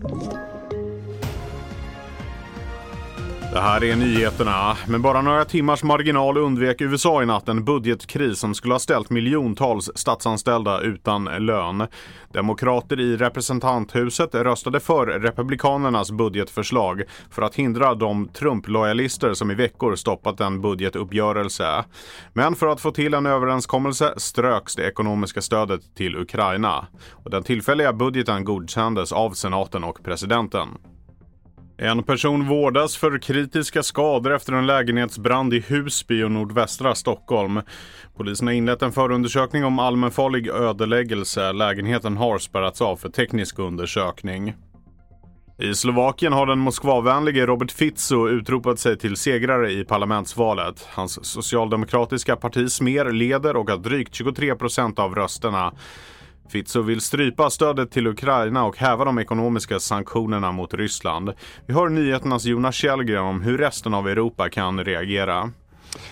Thank you. Det här är nyheterna. Med bara några timmars marginal undvek USA i natt en budgetkris som skulle ha ställt miljontals statsanställda utan lön. Demokrater i representanthuset röstade för republikanernas budgetförslag för att hindra de Trump-lojalister som i veckor stoppat en budgetuppgörelse. Men för att få till en överenskommelse ströks det ekonomiska stödet till Ukraina. Och den tillfälliga budgeten godkändes av senaten och presidenten. En person vårdas för kritiska skador efter en lägenhetsbrand i Husby och nordvästra Stockholm. Polisen har inlett en förundersökning om allmänfarlig ödeläggelse. Lägenheten har spärrats av för teknisk undersökning. I Slovakien har den Moskvavänlige Robert Fico utropat sig till segrare i parlamentsvalet. Hans socialdemokratiska parti Smer leder och har drygt 23 procent av rösterna. Fico vill strypa stödet till Ukraina och häva de ekonomiska sanktionerna mot Ryssland. Vi hör nyheternas Jonas Källgren om hur resten av Europa kan reagera.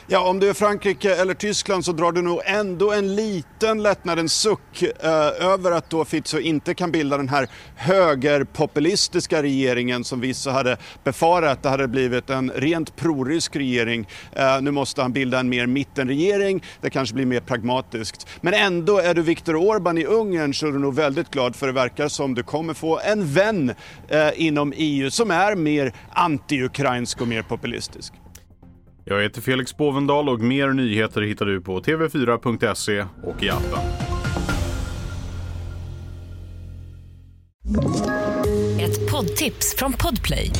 Ja, om du är Frankrike eller Tyskland så drar du nog ändå en liten lättnadens suck eh, över att då Fitzo inte kan bilda den här högerpopulistiska regeringen som vissa hade befarat. Det hade blivit en rent prorysk regering. Eh, nu måste han bilda en mer mittenregering. Det kanske blir mer pragmatiskt. Men ändå är du Viktor Orbán i Ungern så är du nog väldigt glad för det verkar som du kommer få en vän eh, inom EU som är mer anti-ukrainsk och mer populistisk. Jag heter Felix Bovendal och mer nyheter hittar du på tv4.se och i appen. Ett poddtips från Podplay.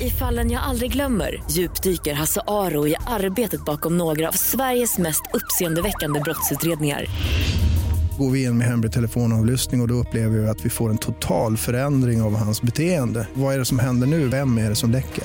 I fallen jag aldrig glömmer djupdyker Hasse Aro i arbetet bakom några av Sveriges mest uppseendeväckande brottsutredningar. Går vi in med hemlig telefonavlyssning och, och då upplever vi att vi får en total förändring av hans beteende. Vad är det som händer nu? Vem är det som läcker?